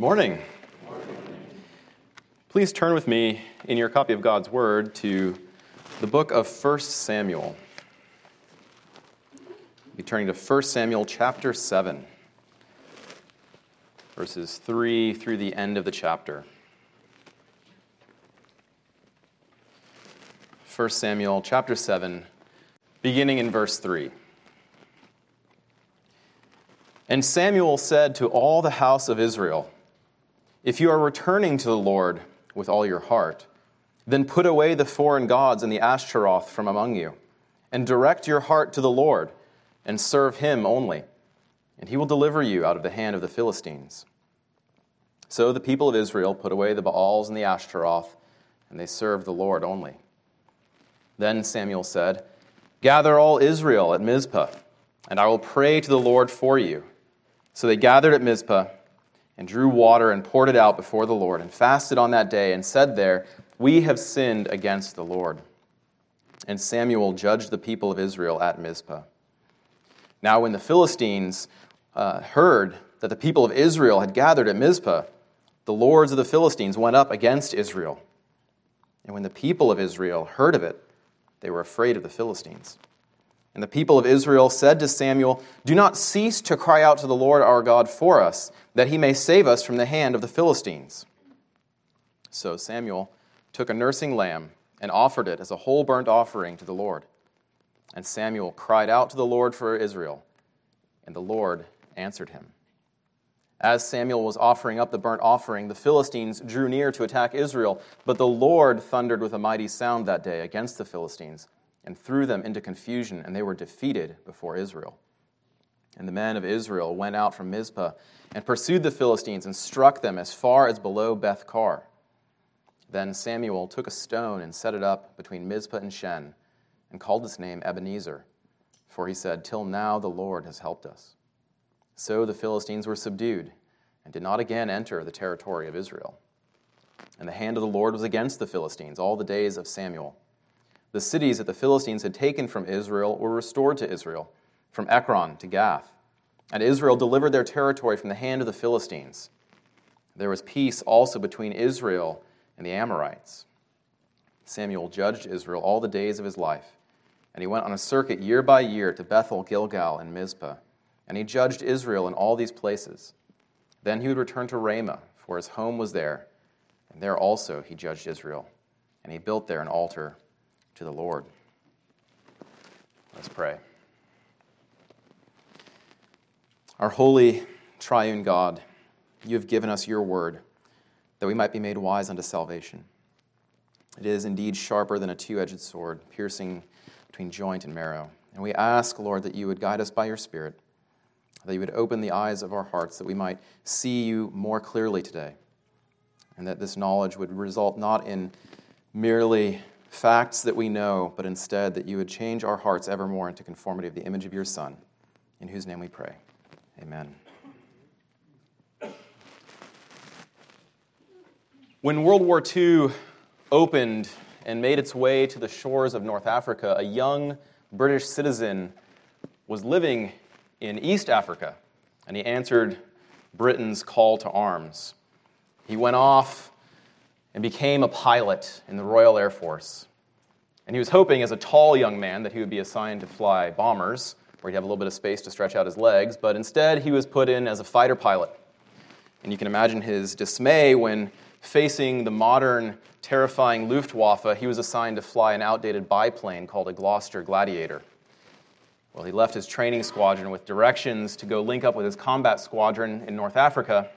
Morning. Please turn with me in your copy of God's Word to the book of 1 Samuel. Be turning to 1 Samuel chapter 7, verses 3 through the end of the chapter. 1 Samuel chapter 7, beginning in verse 3. And Samuel said to all the house of Israel, If you are returning to the Lord with all your heart, then put away the foreign gods and the Ashtaroth from among you, and direct your heart to the Lord, and serve him only, and he will deliver you out of the hand of the Philistines. So the people of Israel put away the Baals and the Ashtaroth, and they served the Lord only. Then Samuel said, Gather all Israel at Mizpah, and I will pray to the Lord for you. So they gathered at Mizpah and drew water and poured it out before the Lord, and fasted on that day, and said there, We have sinned against the Lord. And Samuel judged the people of Israel at Mizpah. Now, when the Philistines uh, heard that the people of Israel had gathered at Mizpah, the lords of the Philistines went up against Israel. And when the people of Israel heard of it, they were afraid of the Philistines. And the people of Israel said to Samuel, Do not cease to cry out to the Lord our God for us, that he may save us from the hand of the Philistines. So Samuel took a nursing lamb and offered it as a whole burnt offering to the Lord. And Samuel cried out to the Lord for Israel, and the Lord answered him. As Samuel was offering up the burnt offering, the Philistines drew near to attack Israel, but the Lord thundered with a mighty sound that day against the Philistines and threw them into confusion, and they were defeated before Israel. And the men of Israel went out from Mizpah and pursued the Philistines and struck them as far as below Beth Kar. Then Samuel took a stone and set it up between Mizpah and Shen, and called its name Ebenezer, for he said, Till now the Lord has helped us. So the Philistines were subdued and did not again enter the territory of Israel. And the hand of the Lord was against the Philistines all the days of Samuel. The cities that the Philistines had taken from Israel were restored to Israel, from Ekron to Gath. And Israel delivered their territory from the hand of the Philistines. There was peace also between Israel and the Amorites. Samuel judged Israel all the days of his life, and he went on a circuit year by year to Bethel, Gilgal, and Mizpah, and he judged Israel in all these places. Then he would return to Ramah, for his home was there, and there also he judged Israel, and he built there an altar to the Lord. Let's pray. Our holy, triune God, you have given us your word that we might be made wise unto salvation. It is indeed sharper than a two edged sword, piercing between joint and marrow. And we ask, Lord, that you would guide us by your Spirit, that you would open the eyes of our hearts, that we might see you more clearly today, and that this knowledge would result not in merely facts that we know, but instead that you would change our hearts evermore into conformity of the image of your Son, in whose name we pray. Amen. When World War II opened and made its way to the shores of North Africa, a young British citizen was living in East Africa, and he answered Britain's call to arms. He went off and became a pilot in the Royal Air Force. And he was hoping, as a tall young man, that he would be assigned to fly bombers, where he'd have a little bit of space to stretch out his legs, but instead he was put in as a fighter pilot. And you can imagine his dismay when, facing the modern, terrifying Luftwaffe, he was assigned to fly an outdated biplane called a Gloster Gladiator. Well, he left his training squadron with directions to go link up with his combat squadron in North Africa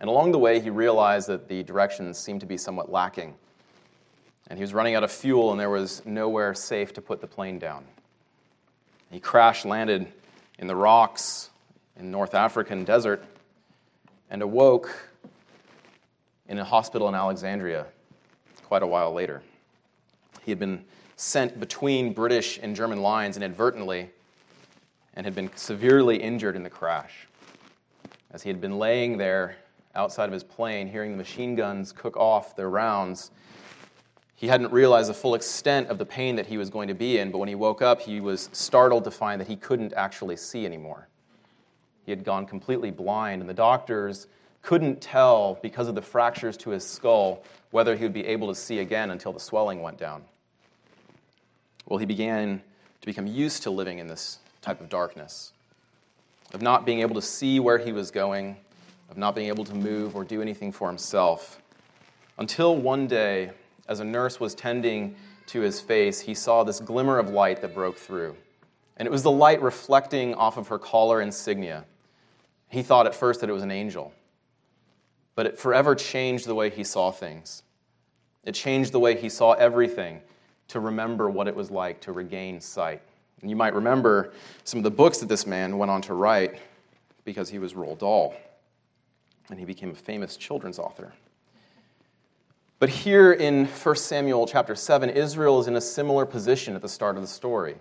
and along the way, he realized that the directions seemed to be somewhat lacking. And he was running out of fuel, and there was nowhere safe to put the plane down. He crash landed in the rocks in North African desert and awoke in a hospital in Alexandria quite a while later. He had been sent between British and German lines inadvertently and had been severely injured in the crash. As he had been laying there outside of his plane, hearing the machine guns cook off their rounds. He hadn't realized the full extent of the pain that he was going to be in, but when he woke up, he was startled to find that he couldn't actually see anymore. He had gone completely blind, and the doctors couldn't tell because of the fractures to his skull whether he would be able to see again until the swelling went down. Well, he began to become used to living in this type of darkness, of not being able to see where he was going, of not being able to move or do anything for himself. Until one day, as a nurse was tending to his face, he saw this glimmer of light that broke through. And it was the light reflecting off of her collar insignia. He thought at first that it was an angel, but it forever changed the way he saw things. It changed the way he saw everything to remember what it was like to regain sight. And you might remember some of the books that this man went on to write because he was Roald Dahl, and he became a famous children's author. But here in 1 Samuel chapter 7, Israel is in a similar position at the start of the story.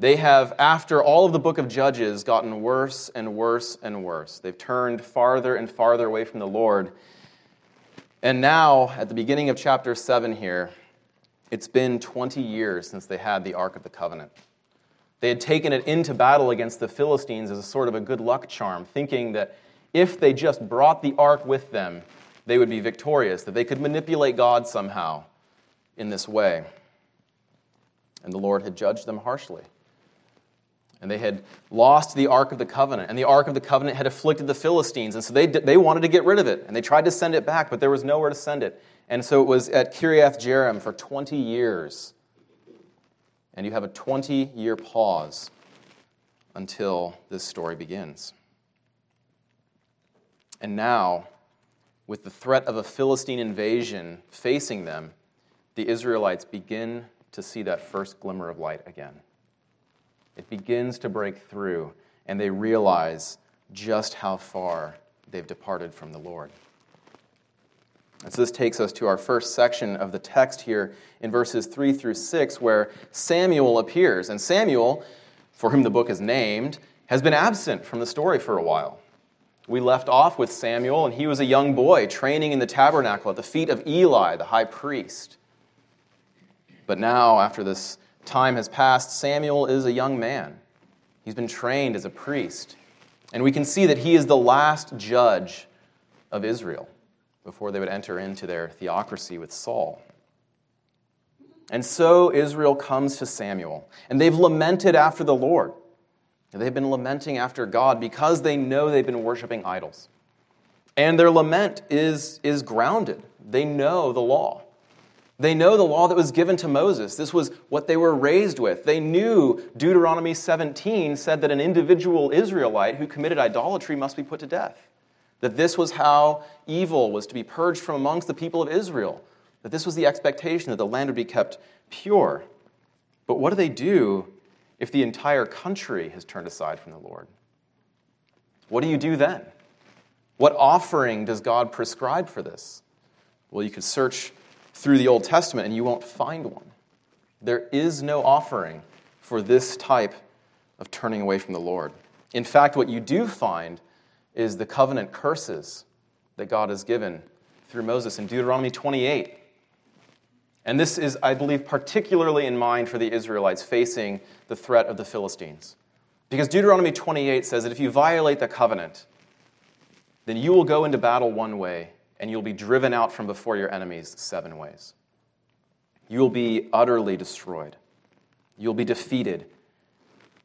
They have, after all of the book of Judges, gotten worse and worse and worse. They've turned farther and farther away from the Lord. And now, at the beginning of chapter 7 here, it's been 20 years since they had the Ark of the Covenant. They had taken it into battle against the Philistines as a sort of a good luck charm, thinking that if they just brought the ark with them, they would be victorious, that they could manipulate God somehow in this way. And the Lord had judged them harshly. And they had lost the Ark of the Covenant, and the Ark of the Covenant had afflicted the Philistines, and so they, they wanted to get rid of it, and they tried to send it back, but there was nowhere to send it. And so it was at Kiriath Jearim for 20 years. And you have a 20 year pause until this story begins. And now, with the threat of a Philistine invasion facing them, the Israelites begin to see that first glimmer of light again. It begins to break through, and they realize just how far they've departed from the Lord. And so this takes us to our first section of the text here in verses 3 through 6, where Samuel appears. And Samuel, for whom the book is named, has been absent from the story for a while. We left off with Samuel, and he was a young boy training in the tabernacle at the feet of Eli, the high priest. But now, after this time has passed, Samuel is a young man. He's been trained as a priest. And we can see that he is the last judge of Israel before they would enter into their theocracy with Saul. And so Israel comes to Samuel, and they've lamented after the Lord. They've been lamenting after God because they know they've been worshiping idols. And their lament is, is grounded. They know the law. They know the law that was given to Moses. This was what they were raised with. They knew Deuteronomy 17 said that an individual Israelite who committed idolatry must be put to death that this was how evil was to be purged from amongst the people of Israel, that this was the expectation that the land would be kept pure. But what do they do if the entire country has turned aside from the Lord? What do you do then? What offering does God prescribe for this? Well, you could search through the Old Testament and you won't find one. There is no offering for this type of turning away from the Lord. In fact, what you do find is the covenant curses that God has given through Moses in Deuteronomy 28. And this is, I believe, particularly in mind for the Israelites facing the threat of the Philistines. Because Deuteronomy 28 says that if you violate the covenant, then you will go into battle one way and you'll be driven out from before your enemies seven ways. You will be utterly destroyed. You'll be defeated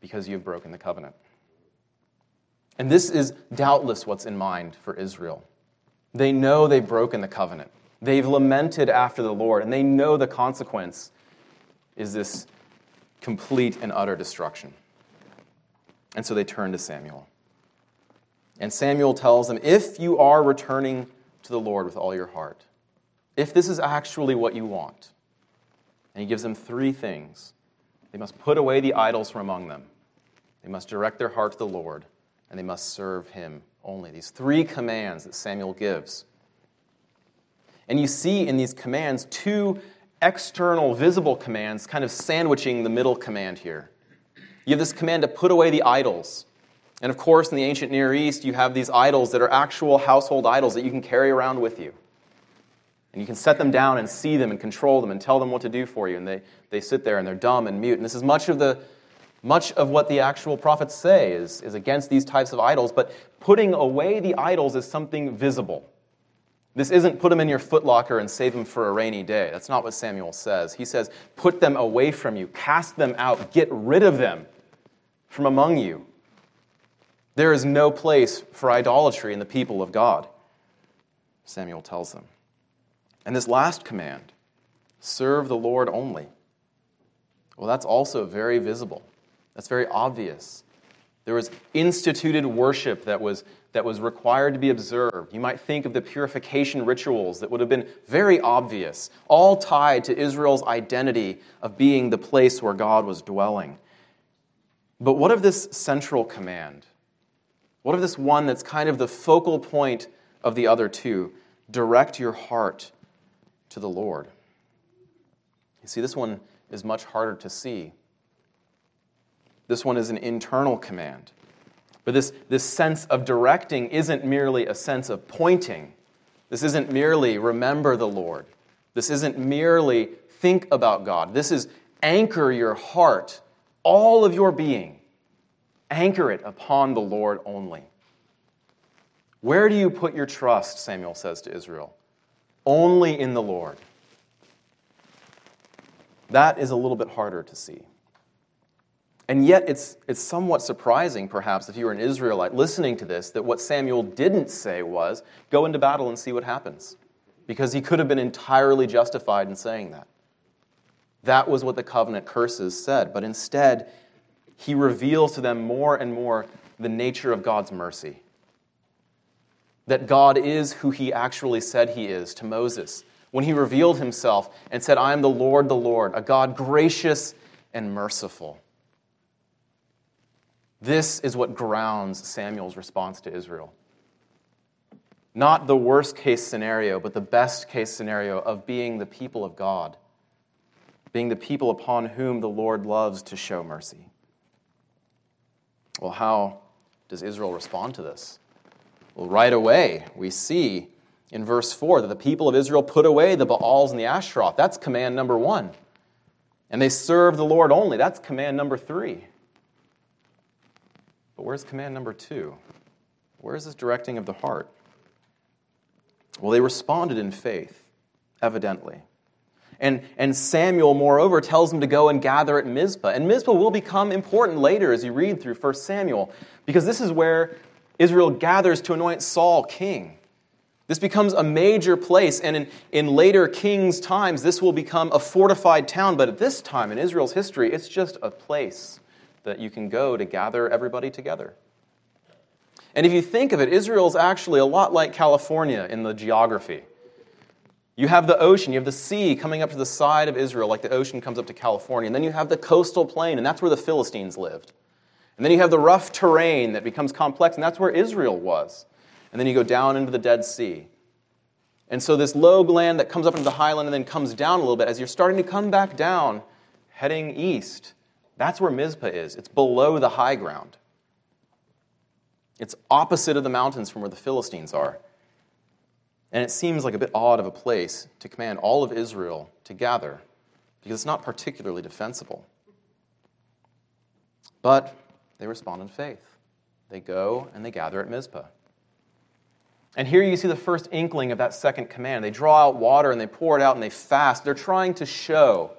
because you've broken the covenant. And this is doubtless what's in mind for Israel. They know they've broken the covenant. They've lamented after the Lord, and they know the consequence is this complete and utter destruction. And so they turn to Samuel. And Samuel tells them if you are returning to the Lord with all your heart, if this is actually what you want, and he gives them three things they must put away the idols from among them, they must direct their heart to the Lord, and they must serve him only. These three commands that Samuel gives. And you see in these commands two external, visible commands kind of sandwiching the middle command here. You have this command to put away the idols. And of course, in the ancient Near East, you have these idols that are actual household idols that you can carry around with you. And you can set them down and see them and control them and tell them what to do for you. And they, they sit there and they're dumb and mute. And this is much of the Much of what the actual prophets say is, is against these types of idols, but putting away the idols is something visible. This isn't put them in your footlocker and save them for a rainy day. That's not what Samuel says. He says, put them away from you, cast them out, get rid of them from among you. There is no place for idolatry in the people of God, Samuel tells them. And this last command, serve the Lord only, well, that's also very visible. That's very obvious. There was instituted worship that was, that was required to be observed. You might think of the purification rituals that would have been very obvious, all tied to Israel's identity of being the place where God was dwelling. But what of this central command? What of this one that's kind of the focal point of the other two? Direct your heart to the Lord. You see, this one is much harder to see this one is an internal command. But this, this sense of directing isn't merely a sense of pointing. This isn't merely remember the Lord. This isn't merely think about God. This is anchor your heart, all of your being. Anchor it upon the Lord only. Where do you put your trust, Samuel says to Israel? Only in the Lord. That is a little bit harder to see. And yet, it's, it's somewhat surprising, perhaps, if you were an Israelite listening to this, that what Samuel didn't say was, go into battle and see what happens. Because he could have been entirely justified in saying that. That was what the covenant curses said. But instead, he reveals to them more and more the nature of God's mercy. That God is who he actually said he is to Moses when he revealed himself and said, I am the Lord, the Lord, a God gracious and merciful. This is what grounds Samuel's response to Israel. Not the worst case scenario, but the best case scenario of being the people of God, being the people upon whom the Lord loves to show mercy. Well, how does Israel respond to this? Well, right away, we see in verse 4 that the people of Israel put away the Baals and the Ashtaroth. That's command number one. And they serve the Lord only. That's command number three. But where's command number two? Where's this directing of the heart? Well, they responded in faith, evidently. And, and Samuel, moreover, tells them to go and gather at Mizpah. And Mizpah will become important later as you read through 1 Samuel, because this is where Israel gathers to anoint Saul king. This becomes a major place, and in, in later kings' times, this will become a fortified town. But at this time in Israel's history, it's just a place that you can go to gather everybody together. And if you think of it, Israel is actually a lot like California in the geography. You have the ocean, you have the sea coming up to the side of Israel, like the ocean comes up to California. And then you have the coastal plain, and that's where the Philistines lived. And then you have the rough terrain that becomes complex, and that's where Israel was. And then you go down into the Dead Sea. And so this low land that comes up into the highland and then comes down a little bit, as you're starting to come back down, heading east, that's where Mizpah is. It's below the high ground. It's opposite of the mountains from where the Philistines are. And it seems like a bit odd of a place to command all of Israel to gather because it's not particularly defensible. But they respond in faith. They go and they gather at Mizpah. And here you see the first inkling of that second command. They draw out water and they pour it out and they fast. They're trying to show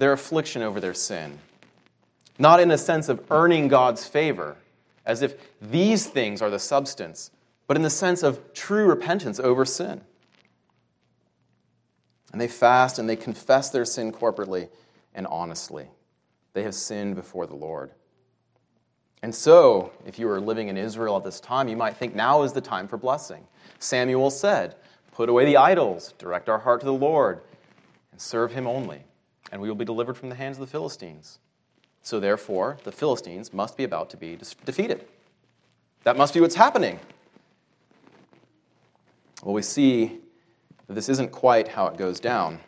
their affliction over their sin. Not in a sense of earning God's favor, as if these things are the substance, but in the sense of true repentance over sin. And they fast and they confess their sin corporately and honestly. They have sinned before the Lord. And so, if you were living in Israel at this time, you might think now is the time for blessing. Samuel said, Put away the idols, direct our heart to the Lord, and serve him only and we will be delivered from the hands of the Philistines. So, therefore, the Philistines must be about to be defeated. That must be what's happening. Well, we see that this isn't quite how it goes down.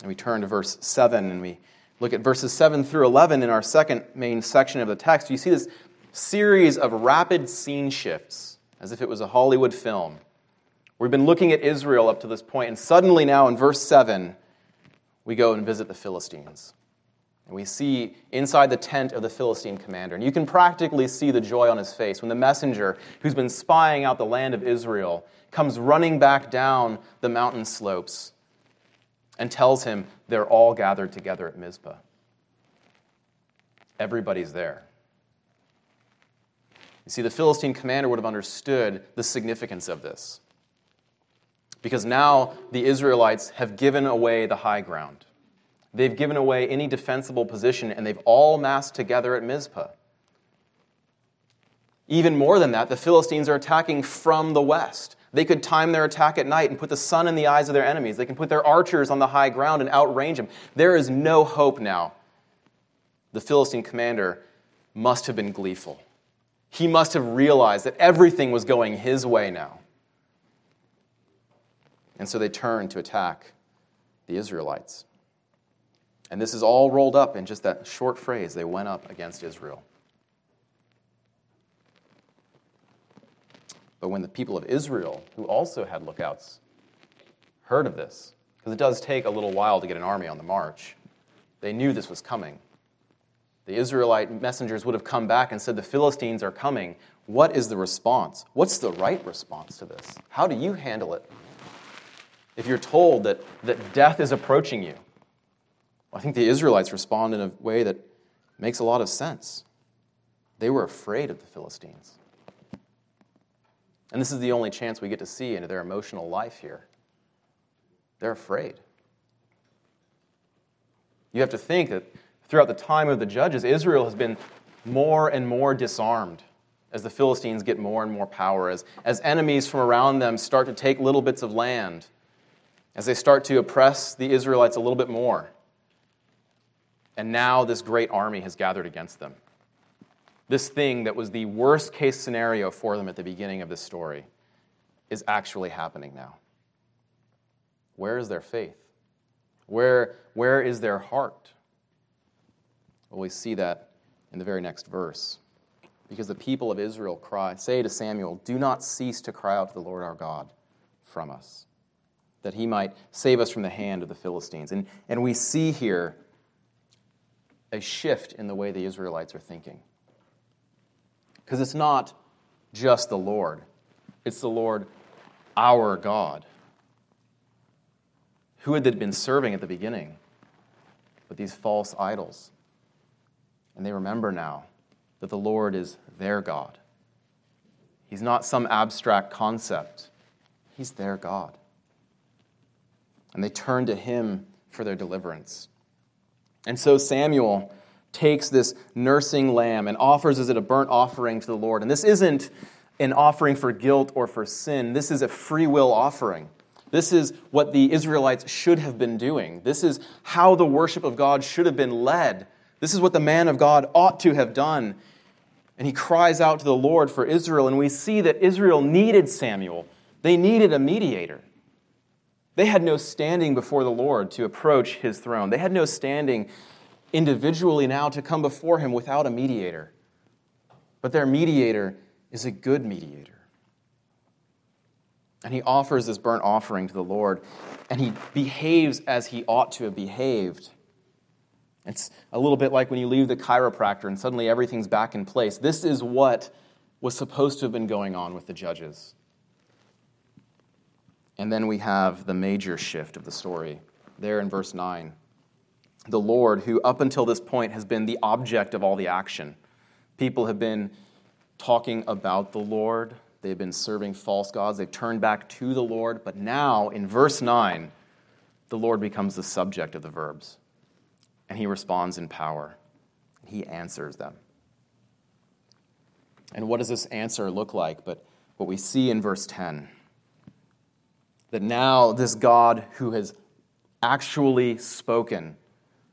And we turn to verse 7 and we look at verses 7 through 11 in our second main section of the text. You see this series of rapid scene shifts, as if it was a Hollywood film. We've been looking at Israel up to this point, and suddenly now in verse 7, we go and visit the Philistines. And we see inside the tent of the Philistine commander. And you can practically see the joy on his face when the messenger, who's been spying out the land of Israel, comes running back down the mountain slopes and tells him they're all gathered together at Mizpah. Everybody's there. You see, the Philistine commander would have understood the significance of this. Because now the Israelites have given away the high ground. They've given away any defensible position, and they've all massed together at Mizpah. Even more than that, the Philistines are attacking from the west. They could time their attack at night and put the sun in the eyes of their enemies. They can put their archers on the high ground and outrange them. There is no hope now. The Philistine commander must have been gleeful. He must have realized that everything was going his way now. And so they turned to attack the Israelites. And this is all rolled up in just that short phrase they went up against Israel. But when the people of Israel, who also had lookouts, heard of this, because it does take a little while to get an army on the march, they knew this was coming. The Israelite messengers would have come back and said, The Philistines are coming. What is the response? What's the right response to this? How do you handle it? If you're told that, that death is approaching you, well, I think the Israelites respond in a way that makes a lot of sense. They were afraid of the Philistines. And this is the only chance we get to see into their emotional life here. They're afraid. You have to think that throughout the time of the judges, Israel has been more and more disarmed as the Philistines get more and more power, as, as enemies from around them start to take little bits of land, as they start to oppress the Israelites a little bit more. And now this great army has gathered against them this thing that was the worst case scenario for them at the beginning of this story is actually happening now. Where is their faith? Where, where is their heart? Well, we see that in the very next verse. Because the people of Israel cry, say to Samuel, Do not cease to cry out to the Lord our God from us, that he might save us from the hand of the Philistines. And, and we see here a shift in the way the Israelites are thinking. Because it's not just the Lord, it's the Lord our God. Who had they been serving at the beginning? But these false idols. And they remember now that the Lord is their God. He's not some abstract concept, He's their God. And they turn to Him for their deliverance. And so Samuel takes this nursing lamb and offers as it a burnt offering to the Lord. And this isn't an offering for guilt or for sin, this is a free will offering. This is what the Israelites should have been doing. This is how the worship of God should have been led. This is what the man of God ought to have done. And he cries out to the Lord for Israel, and we see that Israel needed Samuel. They needed a mediator. They had no standing before the Lord to approach his throne. They had no standing individually now to come before him without a mediator. But their mediator is a good mediator. And he offers this burnt offering to the Lord, and he behaves as he ought to have behaved. It's a little bit like when you leave the chiropractor and suddenly everything's back in place. This is what was supposed to have been going on with the judges. And then we have the major shift of the story there in verse 9 the Lord, who up until this point has been the object of all the action. People have been talking about the Lord, they've been serving false gods, they've turned back to the Lord, but now in verse 9, the Lord becomes the subject of the verbs, and he responds in power. He answers them. And what does this answer look like? But what we see in verse 10 that now this God who has actually spoken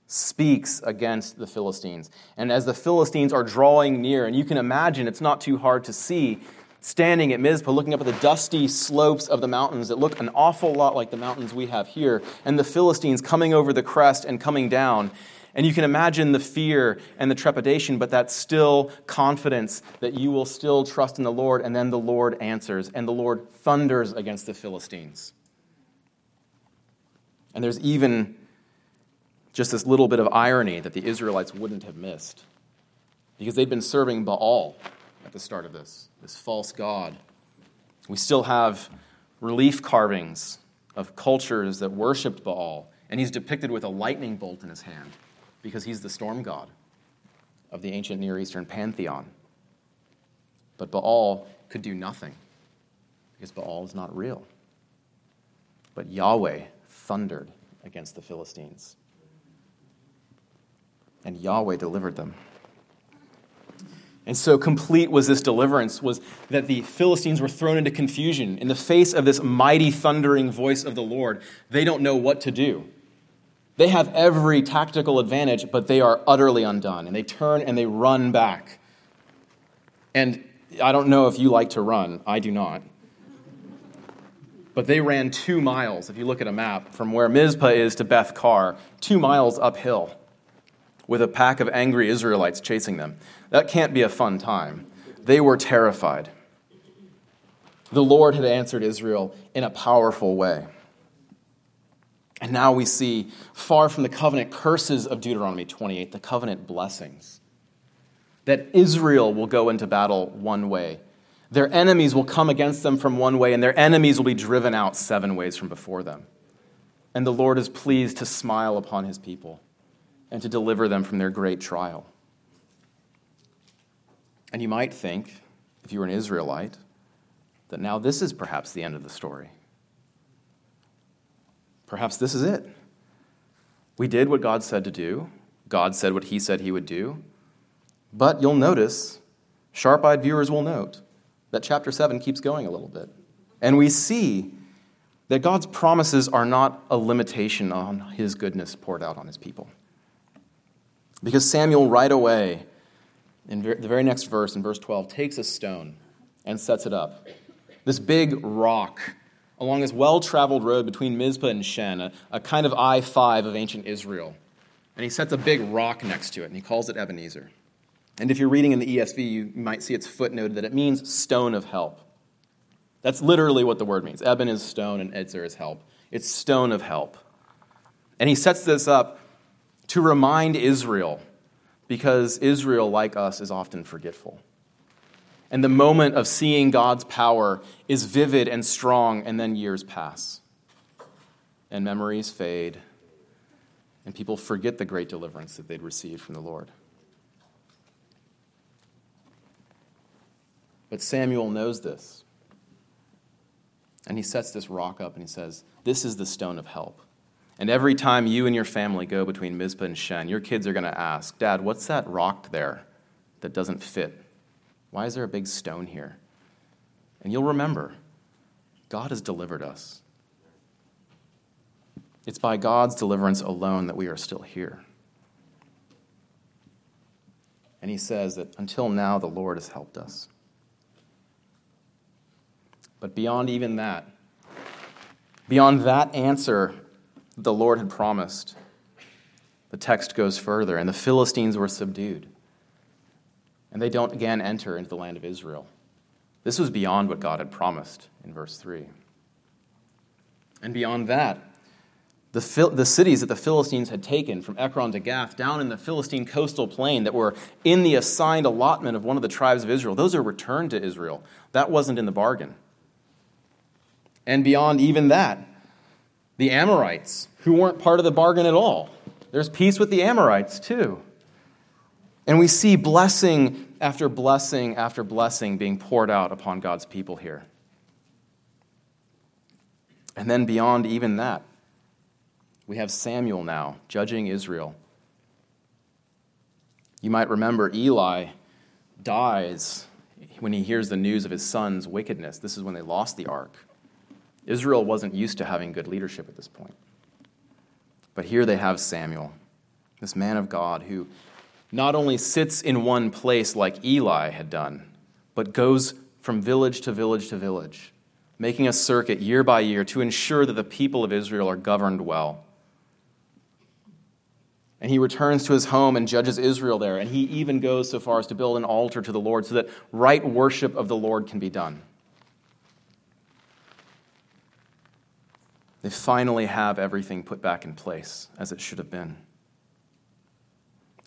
speaks against the Philistines. And as the Philistines are drawing near, and you can imagine it's not too hard to see, standing at Mizpah, looking up at the dusty slopes of the mountains that look an awful lot like the mountains we have here, and the Philistines coming over the crest and coming down. And you can imagine the fear and the trepidation, but that still confidence that you will still trust in the Lord. And then the Lord answers, and the Lord thunders against the Philistines. And there's even Just this little bit of irony that the Israelites wouldn't have missed. Because they'd been serving Baal at the start of this, this false god. We still have relief carvings of cultures that worshiped Baal, and he's depicted with a lightning bolt in his hand because he's the storm god of the ancient Near Eastern pantheon. But Baal could do nothing because Baal is not real. But Yahweh thundered against the Philistines, and Yahweh delivered them. And so complete was this deliverance was that the Philistines were thrown into confusion in the face of this mighty thundering voice of the Lord. They don't know what to do. They have every tactical advantage, but they are utterly undone. And they turn and they run back. And I don't know if you like to run, I do not. But they ran two miles, if you look at a map, from where Mizpah is to Beth Kar, two miles uphill with a pack of angry Israelites chasing them. That can't be a fun time. They were terrified. The Lord had answered Israel in a powerful way. And now we see, far from the covenant curses of Deuteronomy 28, the covenant blessings. That Israel will go into battle one way. Their enemies will come against them from one way, and their enemies will be driven out seven ways from before them. And the Lord is pleased to smile upon his people and to deliver them from their great trial. And you might think, if you were an Israelite, that now this is perhaps the end of the story. Perhaps this is it. We did what God said to do, God said what He said He would do. But you'll notice, sharp eyed viewers will note, that chapter 7 keeps going a little bit. And we see that God's promises are not a limitation on His goodness poured out on His people. Because Samuel, right away, in the very next verse, in verse 12, takes a stone and sets it up. This big rock along this well traveled road between Mizpah and Shen, a, a kind of I 5 of ancient Israel. And he sets a big rock next to it, and he calls it Ebenezer. And if you're reading in the ESV, you might see it's footnoted that it means stone of help. That's literally what the word means. Eben is stone, and Ezer is help. It's stone of help. And he sets this up to remind Israel, because Israel, like us, is often forgetful. And the moment of seeing God's power is vivid and strong, and then years pass. And memories fade, and people forget the great deliverance that they'd received from the Lord. But Samuel knows this. And he sets this rock up and he says, This is the stone of help. And every time you and your family go between Mizpah and Shen, your kids are going to ask, Dad, what's that rock there that doesn't fit? Why is there a big stone here? And you'll remember, God has delivered us. It's by God's deliverance alone that we are still here. And he says that until now, the Lord has helped us. But beyond even that, beyond that answer the Lord had promised. The text goes further, and the Philistines were subdued. And they don't again enter into the land of Israel. This was beyond what God had promised in verse 3. And beyond that, the, the cities that the Philistines had taken from Ekron to Gath down in the Philistine coastal plain that were in the assigned allotment of one of the tribes of Israel, those are returned to Israel. That wasn't in the bargain. And beyond even that, the Amorites, who weren't part of the bargain at all. There's peace with the Amorites, too. And we see blessing after blessing after blessing being poured out upon God's people here. And then beyond even that, we have Samuel now judging Israel. You might remember Eli dies when he hears the news of his son's wickedness. This is when they lost the ark. Israel wasn't used to having good leadership at this point. But here they have Samuel, this man of God who not only sits in one place like Eli had done, but goes from village to village to village, making a circuit year by year to ensure that the people of Israel are governed well. And he returns to his home and judges Israel there. And he even goes so far as to build an altar to the Lord so that right worship of the Lord can be done. They finally have everything put back in place as it should have been.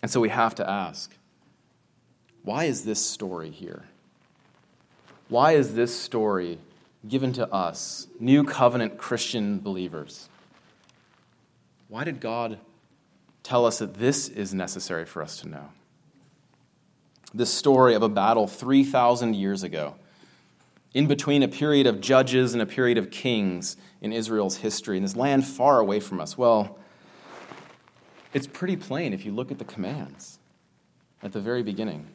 And so we have to ask why is this story here? Why is this story given to us, new covenant Christian believers? Why did God tell us that this is necessary for us to know? This story of a battle 3,000 years ago, in between a period of judges and a period of kings in Israel's history, in this land far away from us. Well, it's pretty plain if you look at the commands at the very beginning.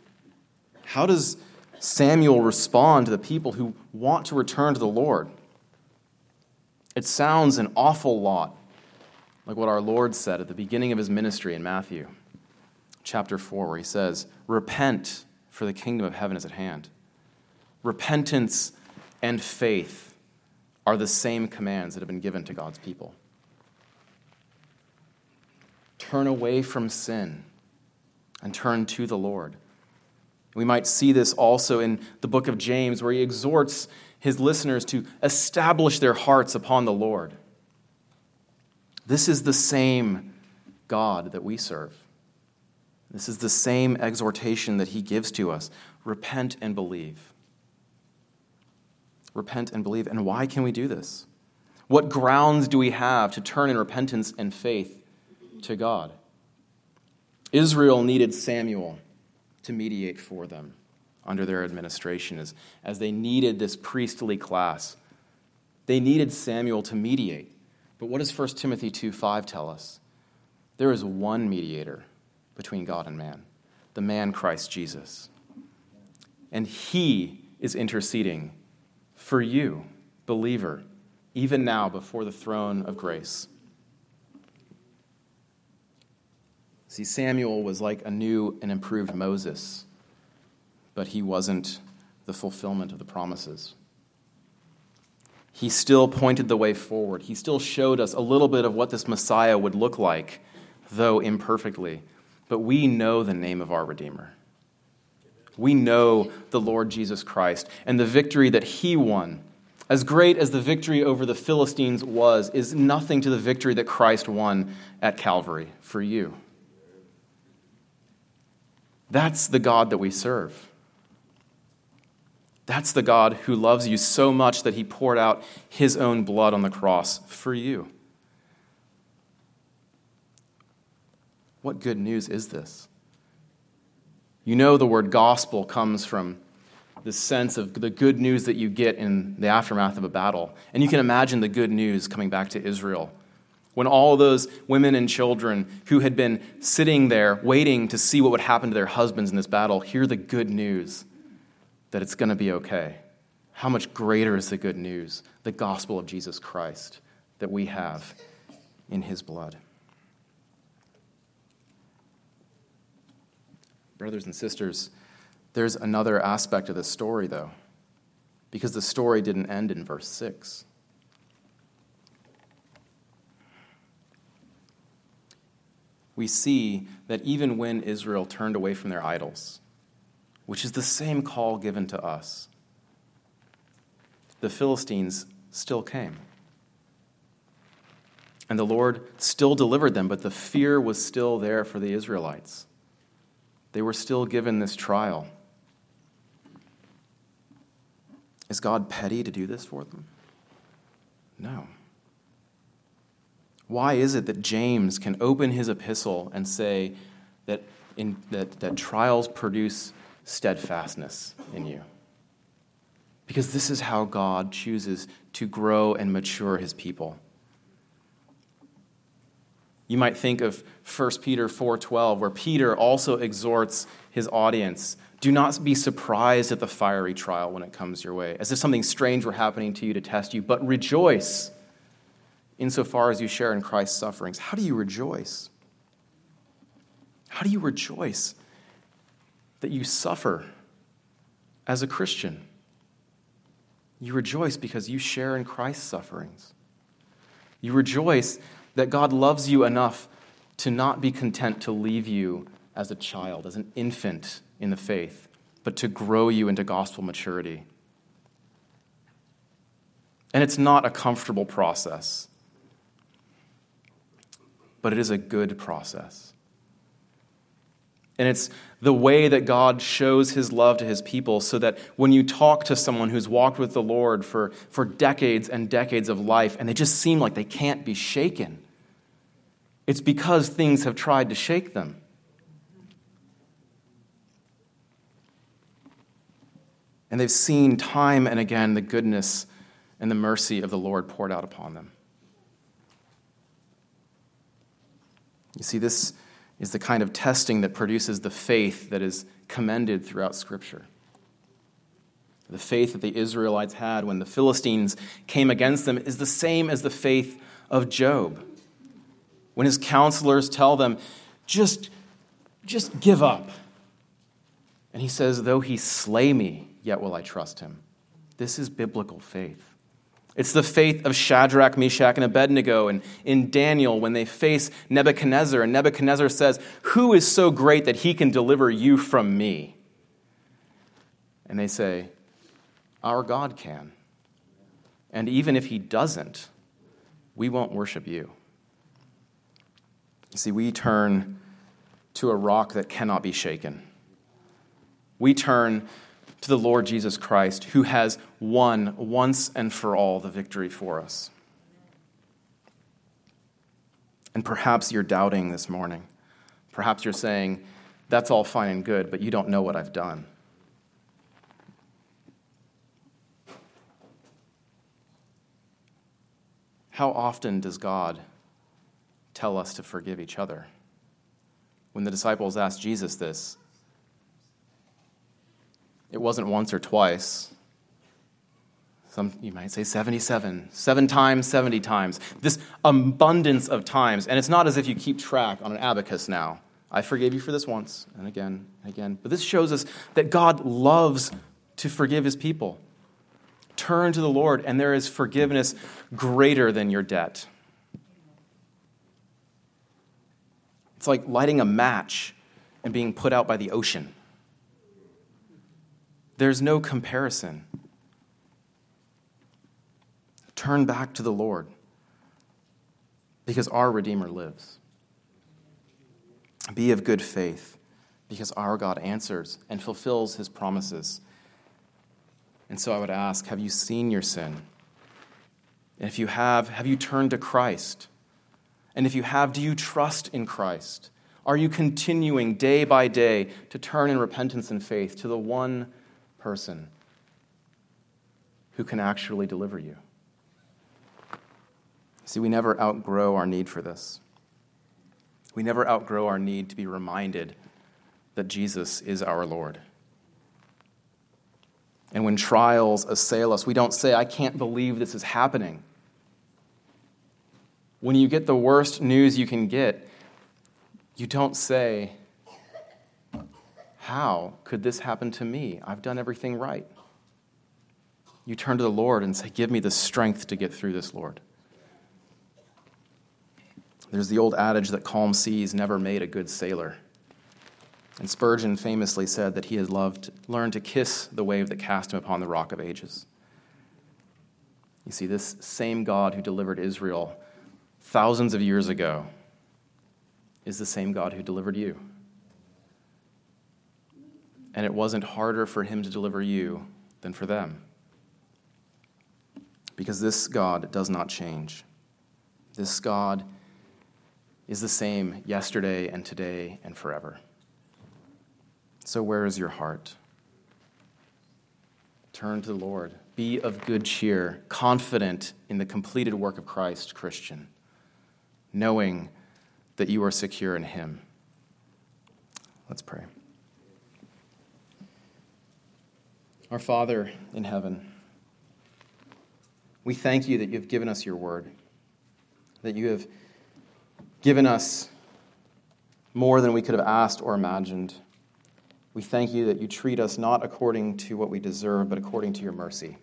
How does Samuel respond to the people who want to return to the Lord? It sounds an awful lot like what our Lord said at the beginning of his ministry in Matthew chapter 4, where he says, Repent, for the kingdom of heaven is at hand. Repentance and faith are the same commands that have been given to God's people. Turn away from sin and turn to the Lord. We might see this also in the book of James, where he exhorts his listeners to establish their hearts upon the Lord. This is the same God that we serve. This is the same exhortation that he gives to us repent and believe. Repent and believe. And why can we do this? What grounds do we have to turn in repentance and faith to God? Israel needed Samuel to mediate for them under their administration as, as they needed this priestly class. They needed Samuel to mediate. But what does 1 Timothy 2 5 tell us? There is one mediator between God and man, the man Christ Jesus. And he is interceding for you, believer, even now before the throne of grace. See, Samuel was like a new and improved Moses, but he wasn't the fulfillment of the promises. He still pointed the way forward. He still showed us a little bit of what this Messiah would look like, though imperfectly. But we know the name of our Redeemer. We know the Lord Jesus Christ and the victory that he won. As great as the victory over the Philistines was, is nothing to the victory that Christ won at Calvary for you. That's the God that we serve. That's the God who loves you so much that he poured out his own blood on the cross for you. What good news is this? You know, the word gospel comes from the sense of the good news that you get in the aftermath of a battle. And you can imagine the good news coming back to Israel when all those women and children who had been sitting there waiting to see what would happen to their husbands in this battle hear the good news that it's going to be okay. How much greater is the good news, the gospel of Jesus Christ that we have in his blood? Brothers and sisters, there's another aspect of this story, though, because the story didn't end in verse 6. We see that even when Israel turned away from their idols, which is the same call given to us, the Philistines still came. And the Lord still delivered them, but the fear was still there for the Israelites. They were still given this trial. Is God petty to do this for them? No. Why is it that James can open his epistle and say that, in, that, that trials produce steadfastness in you? Because this is how God chooses to grow and mature his people. You might think of 1 Peter 4:12 where Peter also exhorts his audience, do not be surprised at the fiery trial when it comes your way, as if something strange were happening to you to test you, but rejoice insofar as you share in Christ's sufferings. How do you rejoice? How do you rejoice that you suffer as a Christian? You rejoice because you share in Christ's sufferings. You rejoice that God loves you enough to not be content to leave you as a child, as an infant in the faith, but to grow you into gospel maturity. And it's not a comfortable process but it is a good process. And it's the way that God shows his love to his people so that when you talk to someone who's walked with the Lord for, for decades and decades of life and they just seem like they can't be shaken, it's because things have tried to shake them. And they've seen time and again the goodness and the mercy of the Lord poured out upon them. You see, this is the kind of testing that produces the faith that is commended throughout Scripture. The faith that the Israelites had when the Philistines came against them is the same as the faith of Job. When his counselors tell them, just, just give up. And he says, Though he slay me, yet will I trust him. This is biblical faith. It's the faith of Shadrach, Meshach, and Abednego and in Daniel when they face Nebuchadnezzar. And Nebuchadnezzar says, Who is so great that he can deliver you from me? And they say, Our God can. And even if he doesn't, we won't worship you. You see, we turn to a rock that cannot be shaken. We turn to the Lord Jesus Christ, who has won once and for all the victory for us. And perhaps you're doubting this morning. Perhaps you're saying, That's all fine and good, but you don't know what I've done. How often does God tell us to forgive each other? When the disciples asked Jesus this, it wasn't once or twice. Some, you might say 77, seven times, 70 times. This abundance of times. And it's not as if you keep track on an abacus now. I forgave you for this once, and again, and again. But this shows us that God loves to forgive his people. Turn to the Lord, and there is forgiveness greater than your debt. It's like lighting a match and being put out by the ocean. There's no comparison. Turn back to the Lord because our Redeemer lives. Be of good faith because our God answers and fulfills his promises. And so I would ask have you seen your sin? And if you have, have you turned to Christ? And if you have, do you trust in Christ? Are you continuing day by day to turn in repentance and faith to the one person who can actually deliver you. See, we never outgrow our need for this. We never outgrow our need to be reminded that Jesus is our Lord. And when trials assail us, we don't say, I can't believe this is happening. When you get the worst news you can get, you don't say, how could this happen to me? I've done everything right. You turn to the Lord and say, Give me the strength to get through this, Lord. There's the old adage that calm seas never made a good sailor. And Spurgeon famously said that he had loved, learned to kiss the wave that cast him upon the rock of ages. You see, this same God who delivered Israel thousands of years ago is the same God who delivered you and it wasn't harder for him to deliver you than for them. Because this God does not change. This God is the same yesterday and today and forever. So, where is your heart? Turn to the Lord. Be of good cheer, confident in the completed work of Christ, Christian, knowing that you are secure in Him. Let's pray. Our Father in heaven, we thank you that you've given us your word, that you have given us more than we could have asked or imagined. We thank you that you treat us not according to what we deserve, but according to your mercy.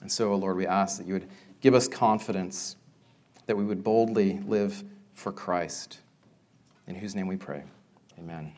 And so, O Lord, we ask that you would give us confidence that we would boldly live for Christ, in whose name we pray. Amen.